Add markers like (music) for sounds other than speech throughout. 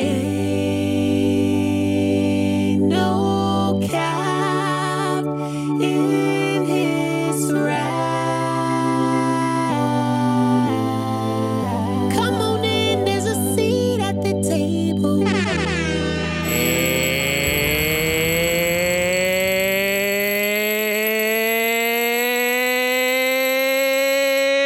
Ain't no cap in his rap. Come on in, there's a seat at the table.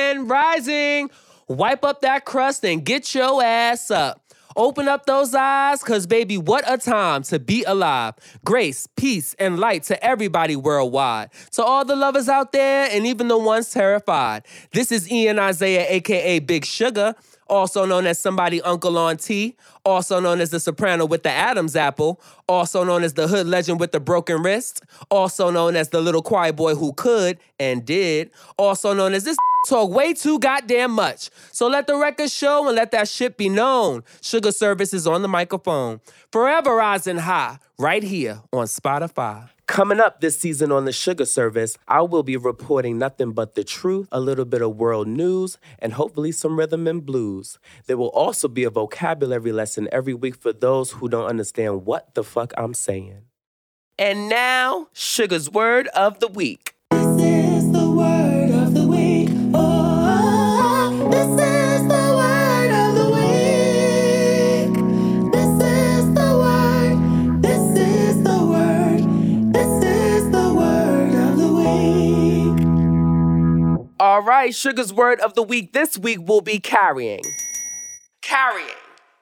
And rising. Wipe up that crust and get your ass up. Open up those eyes, cause baby, what a time to be alive. Grace, peace, and light to everybody worldwide. To all the lovers out there, and even the ones terrified. This is Ian Isiah, aka Big Sugar, also known as somebody Uncle on T, also known as the soprano with the Adam's apple, also known as the hood legend with the broken wrist, also known as the little choir boy who could and did, also known as this talk way too goddamn much. So let the record show and let that shit be known. Sugar Service is on the microphone. Forever rising high, right here on Spotify. Coming up this season on the Sugar Service, I will be reporting nothing but the truth, a little bit of world news, and hopefully some rhythm and blues. There will also be a vocabulary lesson every week for those who don't understand what the fuck I'm saying. And now, Sugar's word of the week. Right, Sugar's word of the week this week will be carrying. Carrying.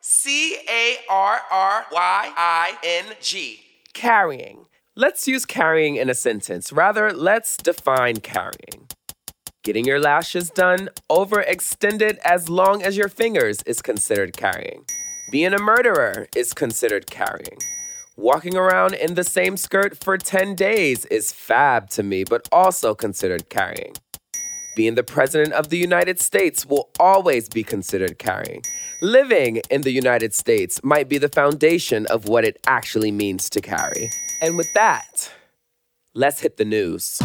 C A R R Y I N G. Carrying. Let's use carrying in a sentence. Rather, let's define carrying. Getting your lashes done overextended as long as your fingers is considered carrying. Being a murderer is considered carrying. Walking around in the same skirt for 10 days is fab to me, but also considered carrying. Being the President of the United States will always be considered carrying. Living in the United States might be the foundation of what it actually means to carry. And with that, let's hit the news.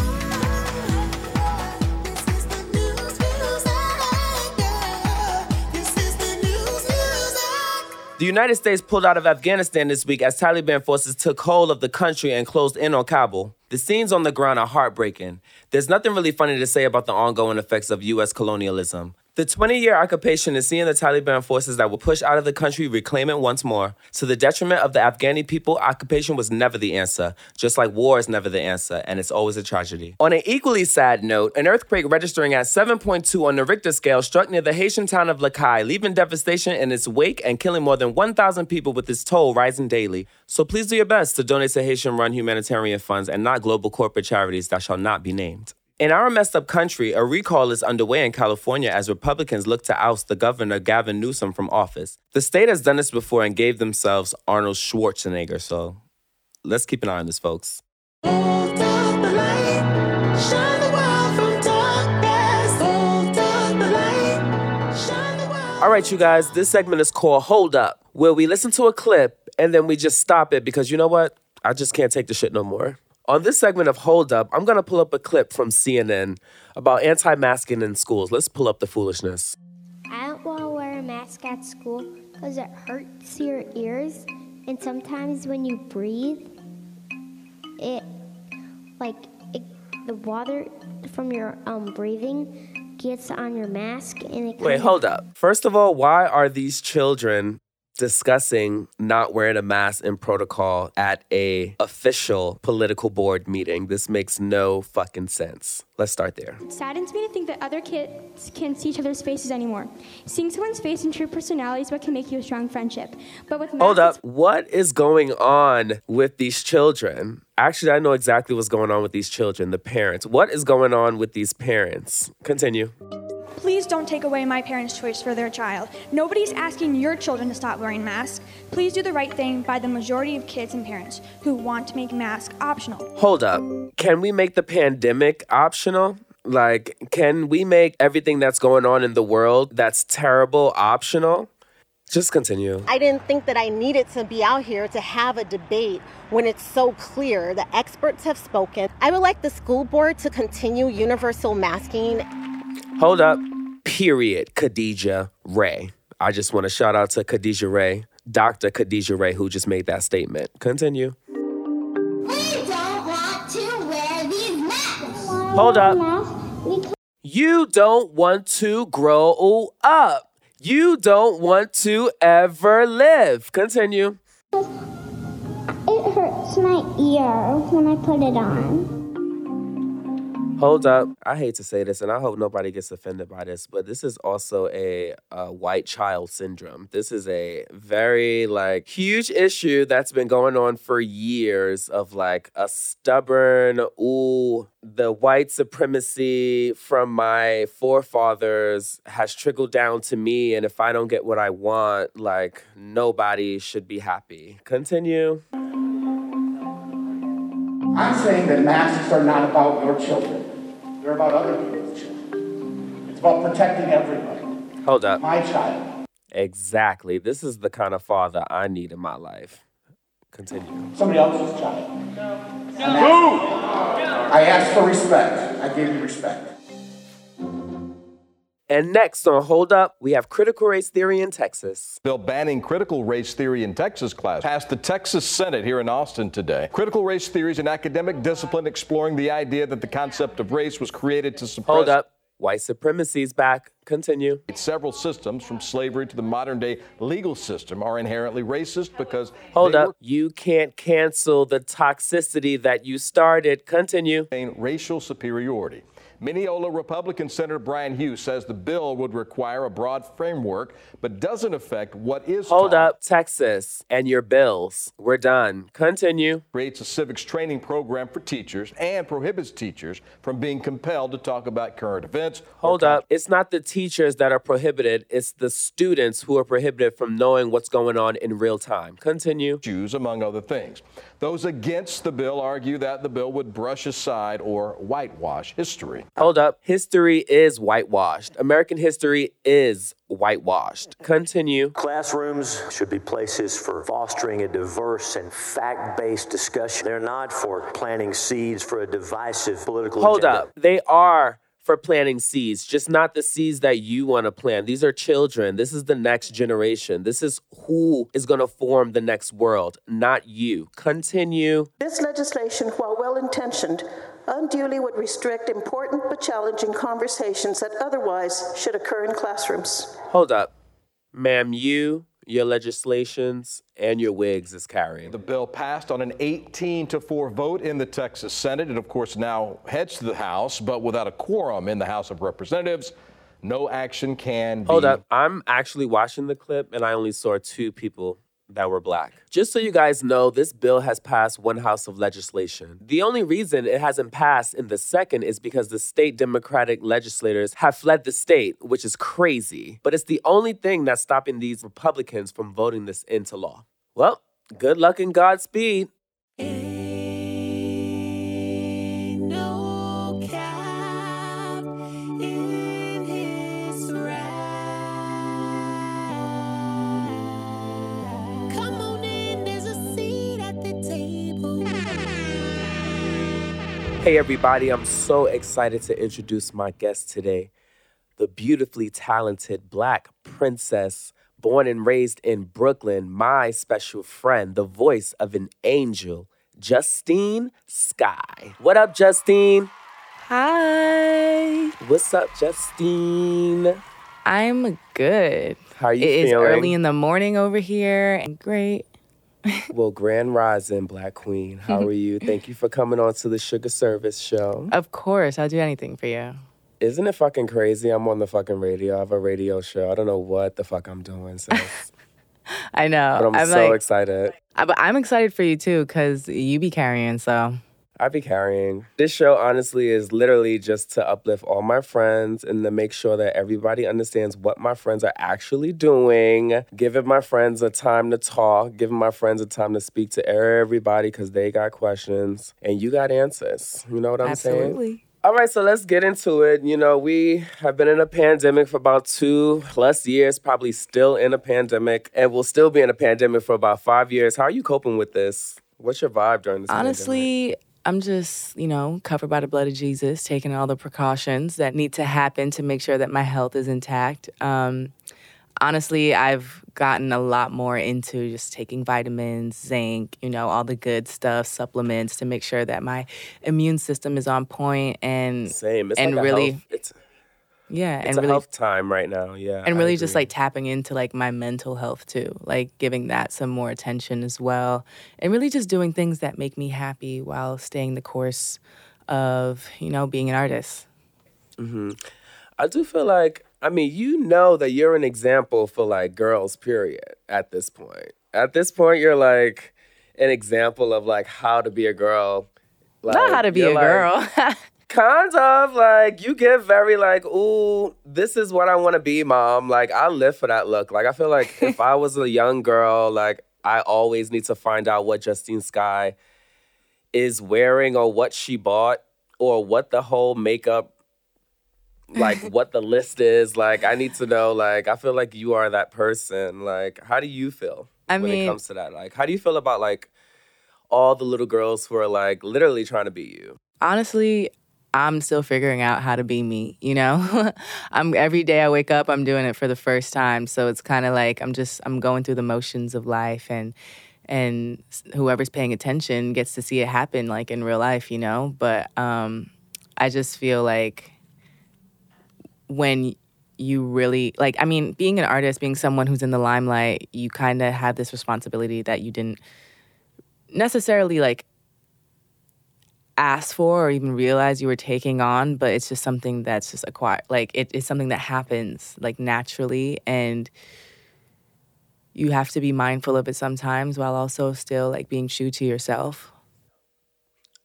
The United States pulled out of Afghanistan this week as Taliban forces took hold of the country and closed in on Kabul. The scenes on the ground are heartbreaking. There's nothing really funny to say about the ongoing effects of U.S. colonialism. The 20 year occupation is seeing the Taliban forces that will push out of the country reclaim it once more. To the detriment of the Afghani people, occupation was never the answer, just like war is never the answer, and it's always a tragedy. On an equally sad note, an earthquake registering at 7.2 on the Richter scale struck near the Haitian town of Les Cayes, leaving devastation in its wake and killing more than 1,000 people with its toll rising daily. So please do your best to donate to Haitian run humanitarian funds and not global corporate charities that shall not be named. In our messed up country, a recall is underway in California as Republicans look to oust the governor Gavin Newsom from office. The state has done this before and gave themselves Arnold Schwarzenegger, so let's keep an eye on this, folks. Hold up the light, shine the world from darkness. Hold up the light, shine the world. All right, you guys, this segment is called Hold Up, where we listen to a clip and then we just stop it because you know what? I just can't take the shit no more. On this segment of Hold Up, I'm gonna pull up a clip from CNN about anti masking in schools. Let's pull up the foolishness. I don't want to wear a mask at school because it hurts your ears, and sometimes when you breathe, it like it, the water from your um breathing gets on your mask and it Wait, hold up. First of all, why are these children discussing not wearing a mask in protocol at a official political board meeting? This makes no fucking sense. Let's start there. It saddens me to think that other kids can't see each other's faces anymore. Seeing someone's face and true personality is what can make you a strong friendship. But with Hold up. What is going on with these children? Actually, I know exactly what's going on with these children, the parents. What is going on with these parents? Continue. Please don't take away my parents' choice for their child. Nobody's asking your children to stop wearing masks. Please do the right thing by the majority of kids and parents who want to make masks optional. Hold up. Can we make the pandemic optional? Like, can we make everything that's going on in the world that's terrible optional? Just continue. I didn't think that I needed to be out here to have a debate when it's so clear. The experts have spoken. I would like the school board to continue universal masking. Hold up. Period. Khadijah Ray. I just want to shout out to Khadijah Ray, Dr. Khadijah Ray, who just made that statement. Continue. We don't want to wear these masks. Hold up. You don't want to grow up. You don't want to ever live. Continue. It hurts my ear when I put it on. Hold up. I hate to say this, and I hope nobody gets offended by this, but this is also a, uh white child syndrome. This is a very like huge issue that's been going on for years of like a stubborn, ooh, the white supremacy from my forefathers has trickled down to me, and if I don't get what I want, like nobody should be happy. Continue. I'm saying that masks are not about your children. They're about other people's children. It's about protecting everybody. Hold up. My child, Exactly. This is the kind of father I need in my life. Continue. somebody else's child. No. I asked for respect. I gave you respect. And next on Hold Up, we have critical race theory in Texas. Bill banning critical race theory in Texas class passed the Texas Senate here in Austin today. Critical race theory is an academic discipline exploring the idea that the concept of race was created to suppress Hold up. White supremacy's back. Continue. several systems from slavery to the modern day legal system are inherently racist because Hold up. You can't cancel the toxicity that you started. Continue. racial superiority. Mineola Republican Senator Bryan Hughes says the bill would require a broad framework, but doesn't affect what is Hold taught. up. Texas and your bills. We're done. Continue. creates a civics training program for teachers and prohibits teachers from being compelled to talk about current events. Hold up. It's not the teachers that are prohibited, it's the students who are prohibited from knowing what's going on in real time. Continue. Jews, among other things. Those against the bill argue that the bill would brush aside or whitewash history. Hold up. History is whitewashed. American history is whitewashed. Continue. Classrooms should be places for fostering a diverse and fact based discussion. They're not for planting seeds for a divisive political Hold agenda. up. They are for planting seeds, just not the seeds that you want to plant. These are children. This is the next generation. This is who is going to form the next world, not you. Continue. This legislation, while well intentioned, unduly would restrict important but challenging conversations that otherwise should occur in classrooms. Hold up. Ma'am, you, your legislations, and your wigs is carrying. The bill passed on an 18 to 4 vote in the Texas Senate. and of course, now heads to the House, but without a quorum in the House of Representatives. No action can Hold be up. I'm actually watching the clip and I only saw two people that were black. Just so you guys know, this bill has passed one house of legislation. The only reason it hasn't passed in the second is because the state Democratic legislators have fled the state, which is crazy. But it's the only thing that's stopping these Republicans from voting this into law. Well, good luck and Godspeed. Hey, everybody, I'm so excited to introduce my guest today, the beautifully talented Black princess, born and raised in Brooklyn, my special friend, the voice of an angel, Justine Skye. What up, Justine? Hi. What's up, Justine? I'm good. How are you It is feeling? early in the morning over here. and Great. Well, Grand Rising, Black Queen. How are you? (laughs) Thank you for coming on to the Sugar Service Show. Of course, I'll do anything for you. Isn't it fucking crazy? I'm on the fucking radio. I have a radio show. I don't know what the fuck I'm doing, sis. (laughs) I know. but I'm, I'm so like- excited. I- but I'm excited for you too, because you be carrying, so. I be carrying. This show honestly is literally just to uplift all my friends and to make sure that everybody understands what my friends are actually doing, giving my friends a time to talk, giving my friends a time to speak to everybody because they got questions and you got answers. You know what I'm saying? Absolutely. All right, so let's get into it. You know, we have been in a pandemic for about two plus years, probably still in a pandemic, and we'll still be in a pandemic for about five years. How are you coping with this? What's your vibe during this pandemic? I'm just, you know, covered by the blood of Jesus, taking all the precautions that need to happen to make sure that my health is intact. Um, honestly, I've gotten a lot more into just taking vitamins, zinc, you know, all the good stuff, supplements to make sure that my immune system is on point and Same. It's and like really health- it's yeah, it's and a really health time right now. Yeah, and really just like tapping into like my mental health too like giving that some more attention as well and really just doing things that make me happy while staying the course of you know being an artist hmm I do feel like, I mean, you know that you're an example for like girls, period, at this point. At this point, you're like an example of like how to be a girl. Like, not how to be a like- girl (laughs) kind of like you get very like, ooh, this is what I want to be, mom. Like I live for that look. Like I feel like if (laughs) I was a young girl, like I always need to find out what Justine Skye is wearing or what she bought or what the whole makeup like (laughs) what the list is like i need to know like i feel like you are that person like how do you feel I when it comes to that like how do you feel about like all the little girls who are like literally trying to be you honestly i'm still figuring out how to be me you know? (laughs) I'm every day i wake up i'm doing it for the first time. So it's kind of like i'm just i'm going through the motions of life and and whoever's paying attention gets to see it happen like in real life you know? But um i just feel like when you really like i mean being an artist being someone who's in the limelight you kind of have this responsibility that you didn't necessarily like ask for or even realize you were taking on, but it's just something that's just acquired. Like it, it's something that happens like naturally, and you have to be mindful of it sometimes while also still like being true to yourself.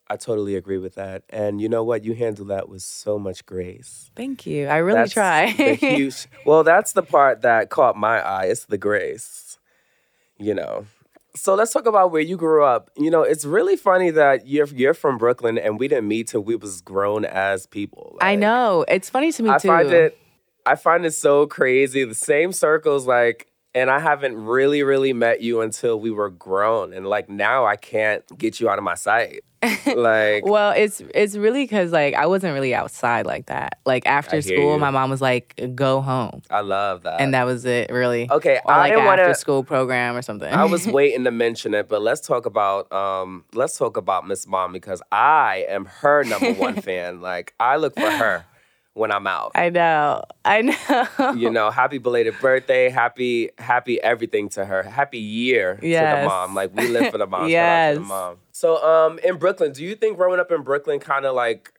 i totally agree with that and you know what you handle that with so much grace Thank you. I really That's try. huge, well, that's the part that caught my eye. It's the grace, you know. So let's talk about where you grew up. You know, it's really funny that you're you're from Brooklyn and we didn't meet till we was grown as people. I know. It's funny to me I too. find it I find it so crazy. The same circles like and I haven't really, really met you until we were grown. And like now I can't get you out of my sight. (laughs) Like well, it's it's really because like I wasn't really outside like that. Like after school, you. my mom was like, "Go home," I love that. and that was it. Really. Okay, Or I like didn't after wanna- school program or something. I was (laughs) waiting to mention it, but let's talk about um let's talk about Miss Mom because I am her number one (laughs) fan. Like I look for her when I'm out. I know. I know. You know, happy belated birthday, happy happy everything to her. Happy year to the mom. Like we live for the mom. To the Yes. mom. So um in Brooklyn, do you think growing up in Brooklyn kind of like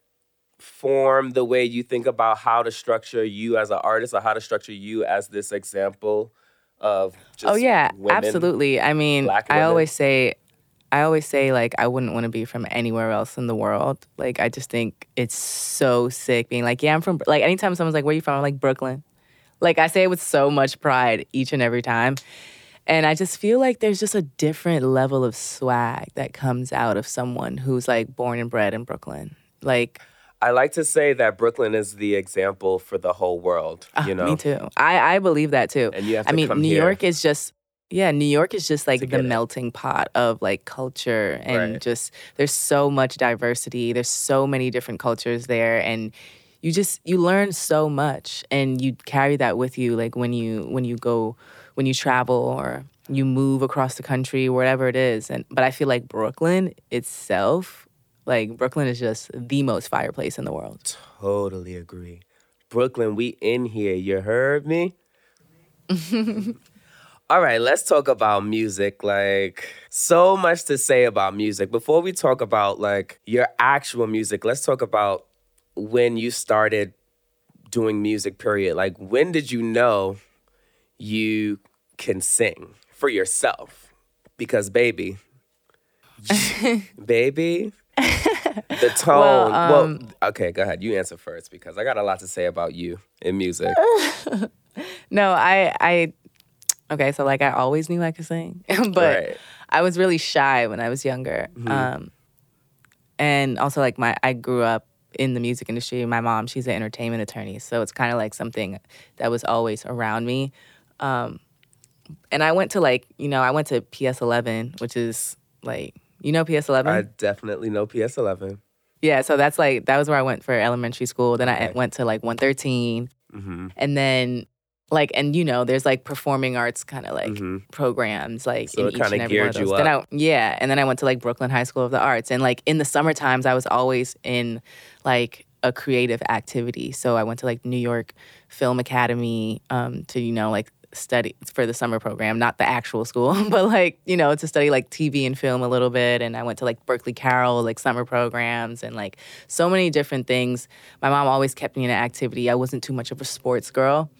formed the way you think about how to structure you as an artist or how to structure you as this example of just oh yeah, women? absolutely. I mean, I always say, I always say like I wouldn't want to be from anywhere else in the world. Like I just think it's so sick being like, yeah, I'm from. Like anytime someone's like, where you from? I'm like Brooklyn. Like I say it with so much pride each and every time. And I just feel like there's just a different level of swag that comes out of someone who's like born and bred in Brooklyn. Like I like to say that Brooklyn is the example for the whole world. Ah, You know, Me too. I, I believe that too. And you have to I mean, come New here. York is just yeah, New York is just like the melting pot of like culture and Right. just there's so much diversity. There's so many different cultures there and you just you learn so much and you carry that with you like when you when you go when you travel or you move across the country wherever it is and but I feel like Brooklyn itself like Brooklyn is just the most fireplace in the world. totally agree. Brooklyn, we in here. You heard me? (laughs) All right, let's talk about music. Like, so much to say about music. Before we talk about like your actual music, let's talk about when you started doing music, period. Like, when did you know you can sing for yourself? Because, baby, (laughs) baby, The (laughs) tone. Well, Well, um, okay, go ahead. You answer first because I got a lot to say about you in music. (laughs) no, I I okay, so like I always knew I could sing, (laughs) but Right. I was really shy when I was younger. Mhm. Um and also like my I grew up in the music industry. My mom, she's an entertainment attorney, so it's kind of like something that was always around me. Um and I went to like, you know, I went to PS11, which is like, you know PS11? I definitely know PS11. Yeah, so that's like that was where I went for elementary school. Then I went to like 113, Mm-hmm. and then like and you know there's like performing arts kind of like programs like So in it each and every one of geared you those. Then I up. yeah, and then I went to like Brooklyn High School of the Arts, and like in the summer times I was always in like a creative activity. So I went to like New York Film Academy um, to you know like study for the summer program, not the actual school, (laughs) but like, you know, to study like TV and film a little bit. And I went to like Berkeley Carroll, like summer programs and like so many different things. My mom always kept me in an activity. I wasn't too much of a sports girl.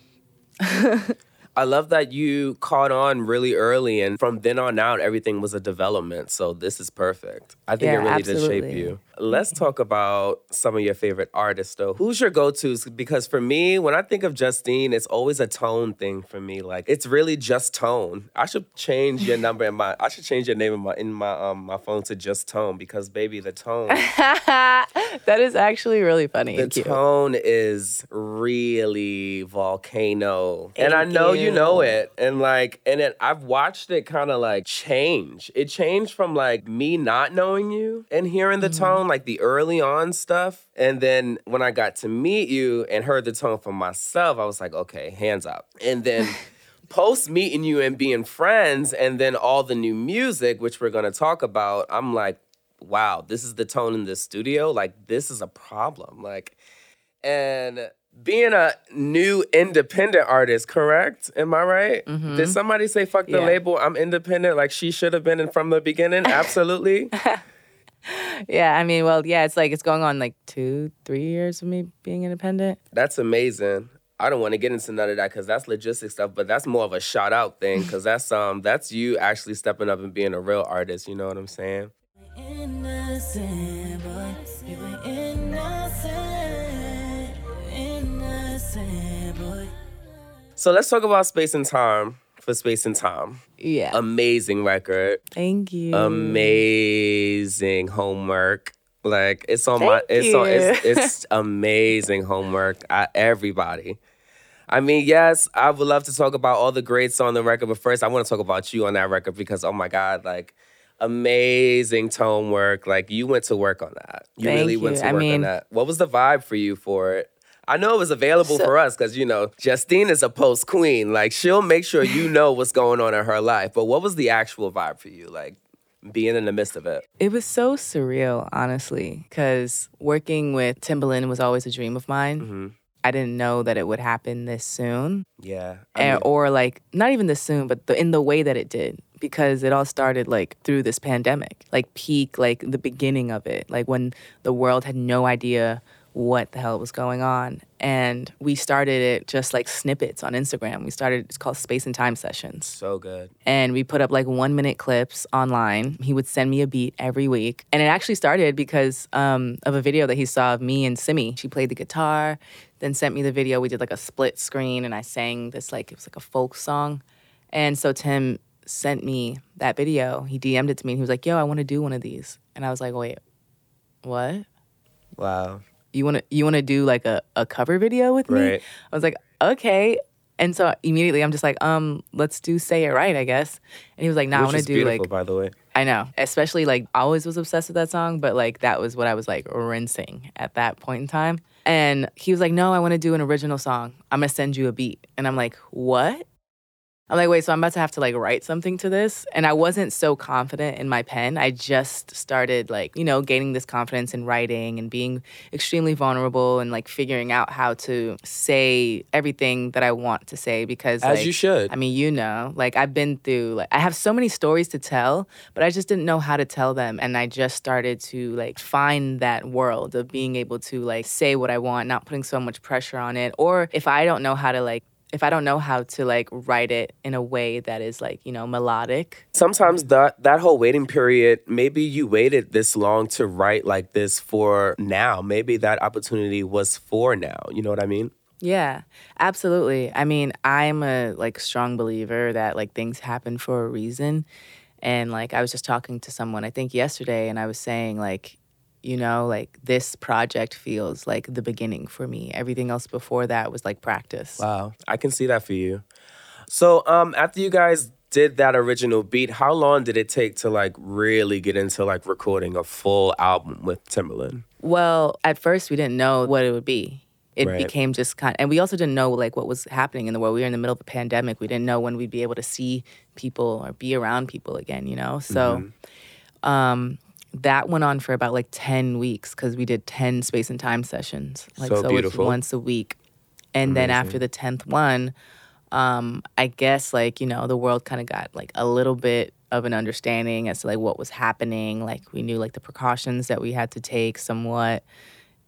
(laughs) I love that you caught on really early, and from then on out, everything was a development. So this is perfect. I think Yeah, it really did shape you. Let's talk about some of your favorite artists, though. Who's your go-tos? Because for me, when I think of Justine, it's always a tone thing for me. Like it's really just tone. I should change your number in my. I should change your name in my in my um my phone to just tone because baby, the tone. (laughs) that is actually really funny. The tone is really volcano. and I know you. you. know it. And like, and it, I've watched it kind of like change. It changed from like me not knowing you and hearing the tone, like the early on stuff. And then when I got to meet you and heard the tone for myself, I was like, okay, hands up. And then (laughs) post meeting you and being friends, and then all the new music, which we're gonna talk about, I'm like, wow, this is the tone in the studio. Like, this is a problem. Like, and being a new independent artist, correct? Am I right? Mhm. Did somebody say fuck the Yeah. label? I'm independent, like she should have been from the beginning. Absolutely. (laughs) Yeah, I mean, well, yeah, it's like it's going on like two, three years of me being independent. That's amazing. I don't want to get into none of that because that's logistic stuff, but that's more of a shout out thing because (laughs) that's um that's you actually stepping up and being a real artist. You know what I'm saying? Innocent boy, you were innocent, innocent boy. So let's talk about space and time for space and time. Yeah. Amazing record. Thank you. Amazing homework. Like it's on my Thank it's on it's, it's (laughs) amazing homework. I, everybody. I mean, yes, I would love to talk about all the greats on the record, but first I want to talk about you on that record because oh my God, like amazing tone work. Like you went to work on that. You Thank really went you. to I work on that. What was the vibe for you for it? I know it was available So- for us because you know Justine is a post queen. Like she'll make sure you know what's going on in her life. But what was the actual vibe for you? Like being in the midst of it. It was so surreal, honestly, because working with Timbaland was always a dream of mine. Mm-hmm. I didn't know that it would happen this soon. Yeah. I and, mean- or like not even this soon, but the, in the way that it did, because it all started like through this pandemic, like peak, like the beginning of it, like when the world had no idea what the hell was going on. And we started it just like snippets on Instagram. We started, it's called Space and Time Sessions. So good. And we put up like one minute clips online. He would send me a beat every week. And it actually started because um, of a video that he saw of me and Simi. She played the guitar, then sent me the video. We did like a split screen and I sang this like, it was like a folk song. And so Tim sent me that video. He DM'd it to me and he was like, yo, I want to do one of these. And I was like, wait, what? Wow. You want to you want to do like a, a cover video with me? Right. I was like, okay. And so immediately I'm just like, um, let's do say it right, I guess. And he was like, nah, I want to do beautiful, like by the way. I know. Especially like I always was obsessed with that song, but like that was what I was like rinsing at that point in time. And he was like, No, I want to do an original song. I'm gonna send you a beat. And I'm like, What? I'm like, wait, so I'm about to have to like write something to this. And I wasn't so confident in my pen. I just started like, you know, gaining this confidence in writing and being extremely vulnerable and like figuring out how to say everything that I want to say because As like, you should. I mean, you know, like I've been through like I have so many stories to tell, but I just didn't know how to tell them and I just started to like find that world of being able to like say what I want, not putting so much pressure on it or if I don't know how to like if I don't know how to like write it in a way that is like, you know, melodic. Sometimes that that whole waiting period, maybe you waited this long to write like this for now. Maybe that opportunity was for now. You know what I mean? Yeah, absolutely. I mean, I'm a like strong believer that like things happen for a reason. And like I was just talking to someone I think yesterday and I was saying like you know, like this project feels like the beginning for me. Everything else before that was like practice. Wow, I can see that for you. So, um, after you guys did that original beat, how long did it take to like really get into like recording a full album with Timbaland? Well, at first we didn't know what it would be. It Right. became just kind and we also didn't know like what was happening in the world. We were in the middle of a pandemic. We didn't know when we'd be able to see people or be around people again, you know? So Mm-hmm. um that went on for about like 10 weeks because we did 10 space and time sessions. Like So so, beautiful. it's once a week. And then after the 10th one, um, I guess like, you know, the world kind of got like a little bit of an understanding as to like what was happening. Like we knew like the precautions that we had to take somewhat.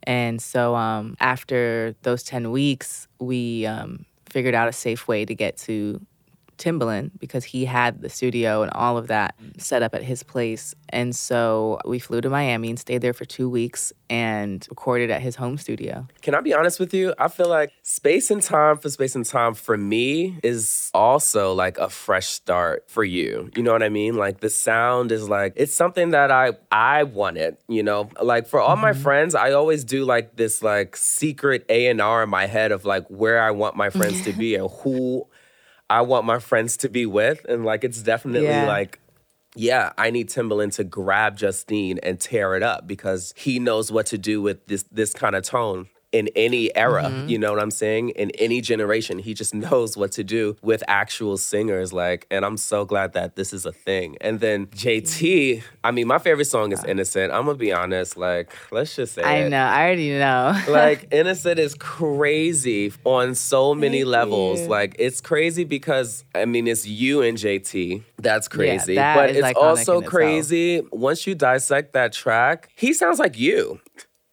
And so um, after those 10 weeks, we um, figured out a safe way to get to Timbaland because he had the studio and all of that mm. set up at his place. And so we flew to Miami and stayed there for two weeks and recorded at his home studio. Can I be honest with you? I feel like Space and Time for Space and Time for me is also like a fresh start for you. You know what I mean? Like the sound is like it's something that I I wanted, you know? Like for all my mm-hmm. friends, I always do like this like secret A&R in my head of like where I want my friends to (laughs) be and who I want my friends to be with and like it's definitely Yeah. like yeah, I need Timbaland to grab Justine and tear it up because he knows what to do with this this kind of tone in any era. Mhm. You know what I'm saying? In any generation, he just (laughs) knows what to do with actual singers. Like, and I'm so glad that this is a thing. And then JT, I mean, my favorite song is Innocent. I'm gonna be honest. Like, let's just say I it. know, I already know. (laughs) like innocent is crazy on so many Thank levels you. like it's crazy because i mean it's you and jt that's crazy that but it's also in itself. crazy once you dissect that track he sounds like you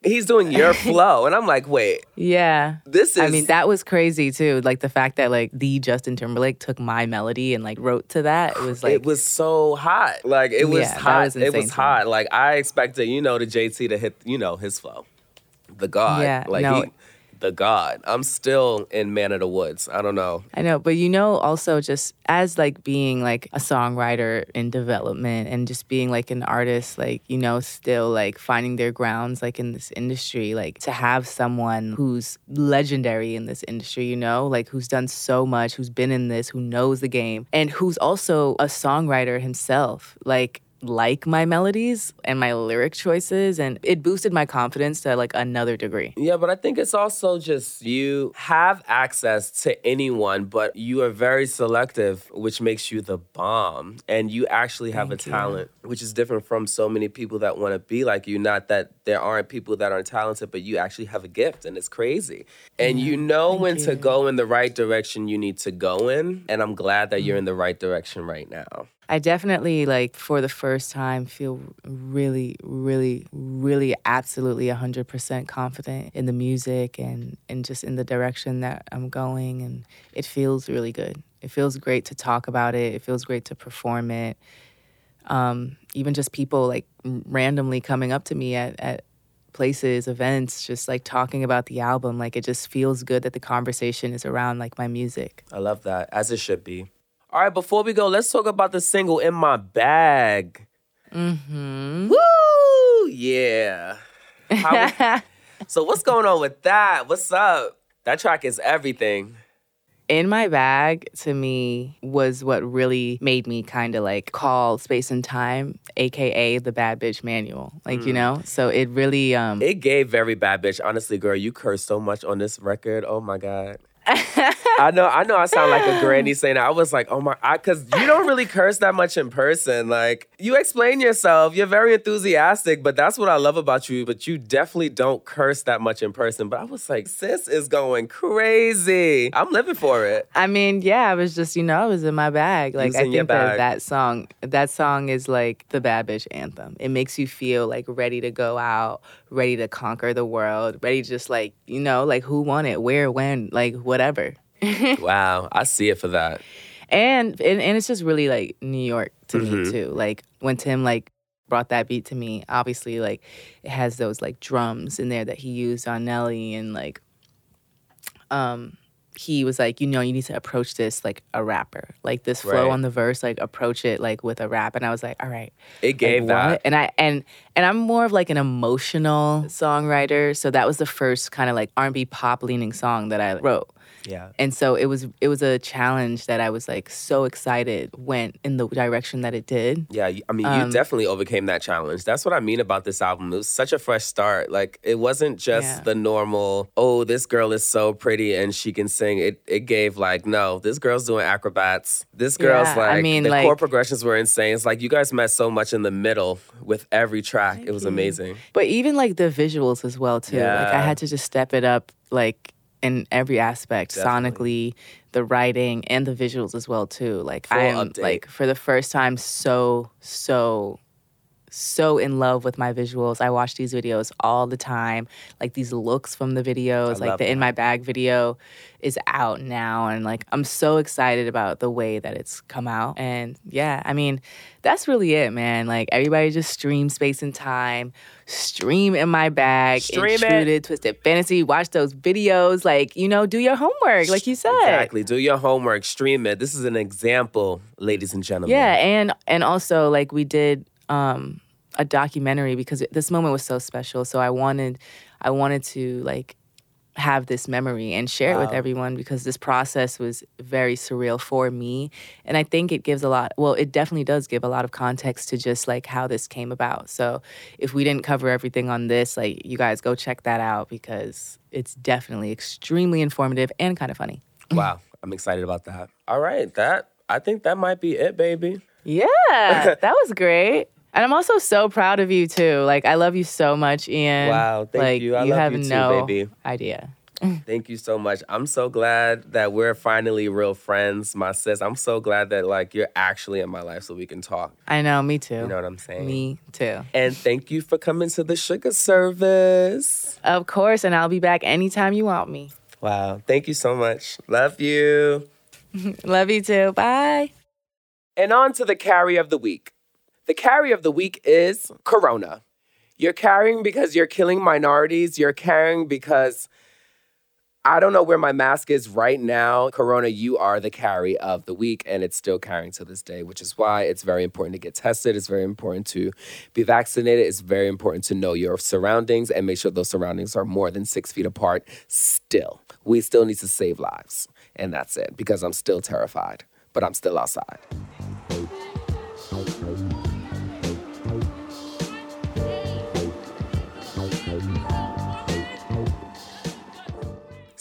he's doing your (laughs) flow and i'm like wait Yeah. This is I mean, that was crazy too. Like the fact that like the Justin Timberlake took my melody and like wrote to that. It was (sighs) like it was so hot like it was Yeah, hot was it was hot like i expected you know the jt to hit you know his flow the god Yeah, like no. he the god. I'm still in man of the woods. I don't know. I know, but you know, also just as like being like a songwriter in development and just being like an artist, like, you know, still like finding their grounds like in this industry, like to have someone who's legendary in this industry, you know, like who's done so much, who's been in this, who knows the game, and who's also a songwriter himself, like, like my melodies and my lyric choices and it boosted my confidence to like another degree. Yeah, but I think it's also just you have access to anyone, but you are very selective, which makes you the bomb. And you actually have Thank a you. talent, which is different from so many people that want to be like you. Not that there aren't people that aren't talented, but you actually have a gift, and it's crazy. And you know when to go in the right direction you need to go in. And I'm glad that you're in the right direction right now. I definitely like for the first time feel really, really, really absolutely 100% confident in the music and, and just in the direction that I'm going. And it feels really good. It feels great to talk about it. It feels great to perform it. Um, even just people like randomly coming up to me at, at places, events, just like talking about the album. Like it just feels good that the conversation is around like my music. I love that, as it should be. All right, before we go, let's talk about the single In My Bag. Mm-hmm. Woo! Yeah. How- (laughs) so what's going on with that? What's up? That track is everything. in my bag to me was what really made me kind of like call space and time aka the bad bitch manual like you Mm. know so it really um It gave very bad bitch. Honestly, girl, you cursed so much on this record. Oh my god. I know, I know. I sound like a granny saying that. I was like, oh my, because you don't really curse that much in person. Like you explain yourself, you're very enthusiastic, but that's what I love about you. But you definitely don't curse that much in person. But I was like, sis is going crazy. I'm living for it. I mean, yeah, I was just, you know, I was in my bag. Like, I think that that song, that song is like the bad bitch anthem. It makes you feel like ready to go out, ready to conquer the world, ready to just like, you know, like who won it, where, when, like whatever. (laughs) wow, I see it for that. and, and and it's just really like New York to me Mhm. too. Like when Tim like brought that beat to me, obviously like it has those like drums in there that he used on Nelly and like um he was like, you know, you need to approach this like a rapper. Like this flow Right. on the verse, like approach it like with a rap. And I was like, all right. It Like, gave what? that. And I and and I'm more of like an emotional songwriter. So that was the first kind of like R&B pop leaning song that I wrote. Yeah. And so it was it was a challenge that I was like so excited went in the direction that it did. Yeah, I mean, you Um, definitely overcame that challenge. That's what I mean about this album. It was such a fresh start. Like, it wasn't just Yeah. the normal, oh, this girl is so pretty and she can sing. It it gave like, no, this girl's doing acrobats. This girl's Yeah, like, I mean, the like- chord progressions were insane. It's like you guys met so much in the middle with every track. it was amazing. But even like the visuals as well too. Like I had to just step it up like in every aspect, sonically, the writing and the visuals as well too. Like I am update. like for the first time so so so in love with my visuals. I watch these videos all the time. Like these looks from the videos, I like the in my bag video is out now and like I'm so excited about the way that it's come out. And yeah, I mean, that's really it, man. Like everybody just stream space and time, stream in my bag, Stream it. intruded, twisted fantasy, watch those videos, like, you know, do your homework, like you said. Exactly. Do your homework, stream it. This is an example, ladies and gentlemen. Yeah, and and also like we did um a documentary because it- this moment was so special. So I wanted I wanted to like have this memory and share it with everyone because this process was very surreal for me and I think it gives a lot well it definitely does give a lot of context to just like how this came about. So if we didn't cover everything on this like you guys go check that out because it's definitely extremely informative and kind of funny. Wow. I'm excited about that. All right. That, I think that might be it, baby. Yeah, (laughs) that was great. And I'm also so proud of you too. Like I love you so much, Ian. Wow, thank like, you. I you love have you too, no baby. idea. (laughs) Thank you so much. I'm so glad that we're finally real friends, my sis. I'm so glad that like you're actually in my life so we can talk. I know, me too. You know what I'm saying? Me too. And thank you for coming to the sugar service. Of course, and I'll be back anytime you want me. Wow. Thank you so much. Love you. (laughs) love you too. Bye. And on to the carry of the week. The carry of the week is Corona. You're carrying because you're killing minorities. You're carrying because I don't know where my mask is right now. Corona, you are the carry of the week, and it's still carrying to this day, which is why it's very important to get tested. It's very important to be vaccinated. It's very important to know your surroundings and make sure those surroundings are more than six feet apart. Still, we still need to save lives. And that's it because I'm still terrified, but I'm still outside.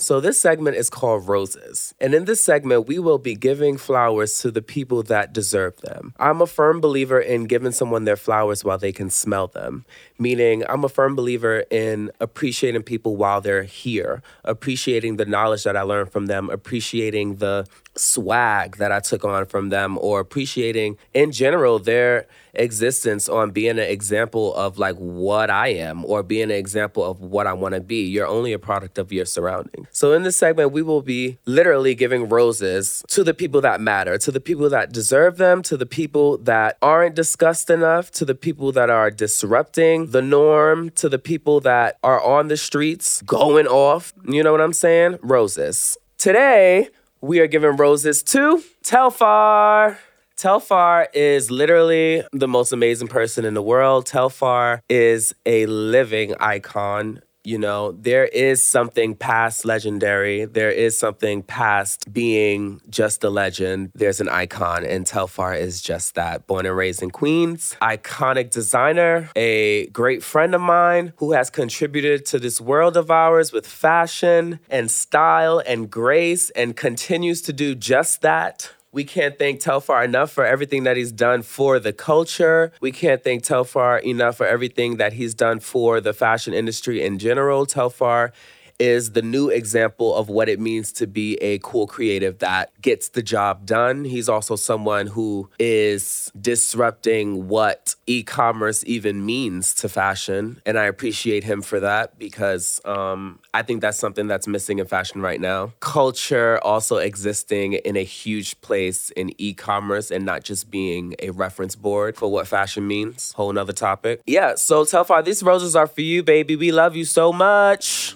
So, this segment is called Roses. And in this segment, we will be giving flowers to the people that deserve them. I'm a firm believer in giving someone their flowers while they can smell them, meaning, I'm a firm believer in appreciating people while they're here, appreciating the knowledge that I learned from them, appreciating the swag that I took on from them, or appreciating in general their existence on being an example of like what I am or being an example of what I want to be. You're only a product of your surroundings. So in this segment, we will be literally giving roses to the people that matter, to the people that deserve them, to the people that aren't discussed enough, to the people that are disrupting the norm, to the people that are on the streets going off. You know what I'm saying? Roses. Today, we are giving roses to Telfar. Telfar is literally the most amazing person in the world. Telfar is a living icon. You know, there is something past legendary. There is something past being just a legend. There's an icon, and Telfar is just that. Born and raised in Queens, iconic designer, a great friend of mine who has contributed to this world of ours with fashion and style and grace and continues to do just that. We can't thank Telfar enough for everything that he's done for the culture. We can't thank Telfar enough for everything that he's done for the fashion industry in general. Telfar is the new example of what it means to be a cool creative that gets the job done. He's also someone who is disrupting what e commerce even means to fashion. And I appreciate him for that because um, I think that's something that's missing in fashion right now. Culture also existing in a huge place in e commerce and not just being a reference board for what fashion means. Whole nother topic. Yeah, so Telfar, these roses are for you, baby. We love you so much.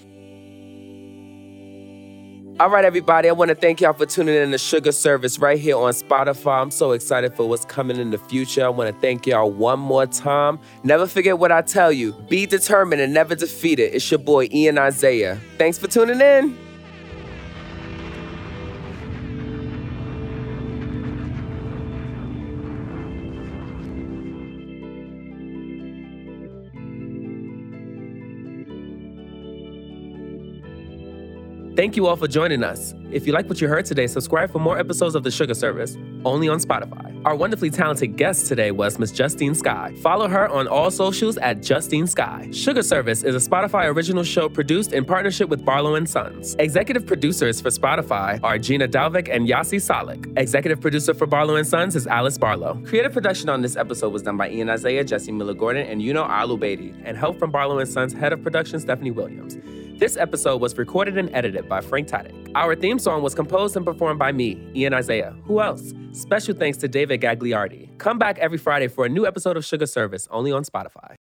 All right, everybody, I want to thank y'all for tuning in to Sugar Service right here on Spotify. I'm so excited for what's coming in the future. I want to thank y'all one more time. Never forget what I tell you be determined and never defeated. It's your boy, Ian Isiah. Thanks for tuning in. Thank you all for joining us. If you like what you heard today, subscribe for more episodes of The Sugar Service, only on Spotify. Our wonderfully talented guest today was Miss Justine Skye. Follow her on all socials at Justine Skye. Sugar Service is a Spotify original show produced in partnership with Barlow and Sons. Executive producers for Spotify are Gina Delvac and Yasi Salek. Executive producer for Barlow and Sons is Alice Barlow. Creative production on this episode was done by Ian Isiah, Jesse Miller Gordon, and Yuno Alu Beatty, and help from Barlow and Sons head of production Stephanie Williams. This episode was recorded and edited by Frank Tadek. Our theme song was composed and performed by me, Ian Isiah. Who else? Special thanks to David Gagliardi. Come back every Friday for a new episode of Sugar Service, only on Spotify.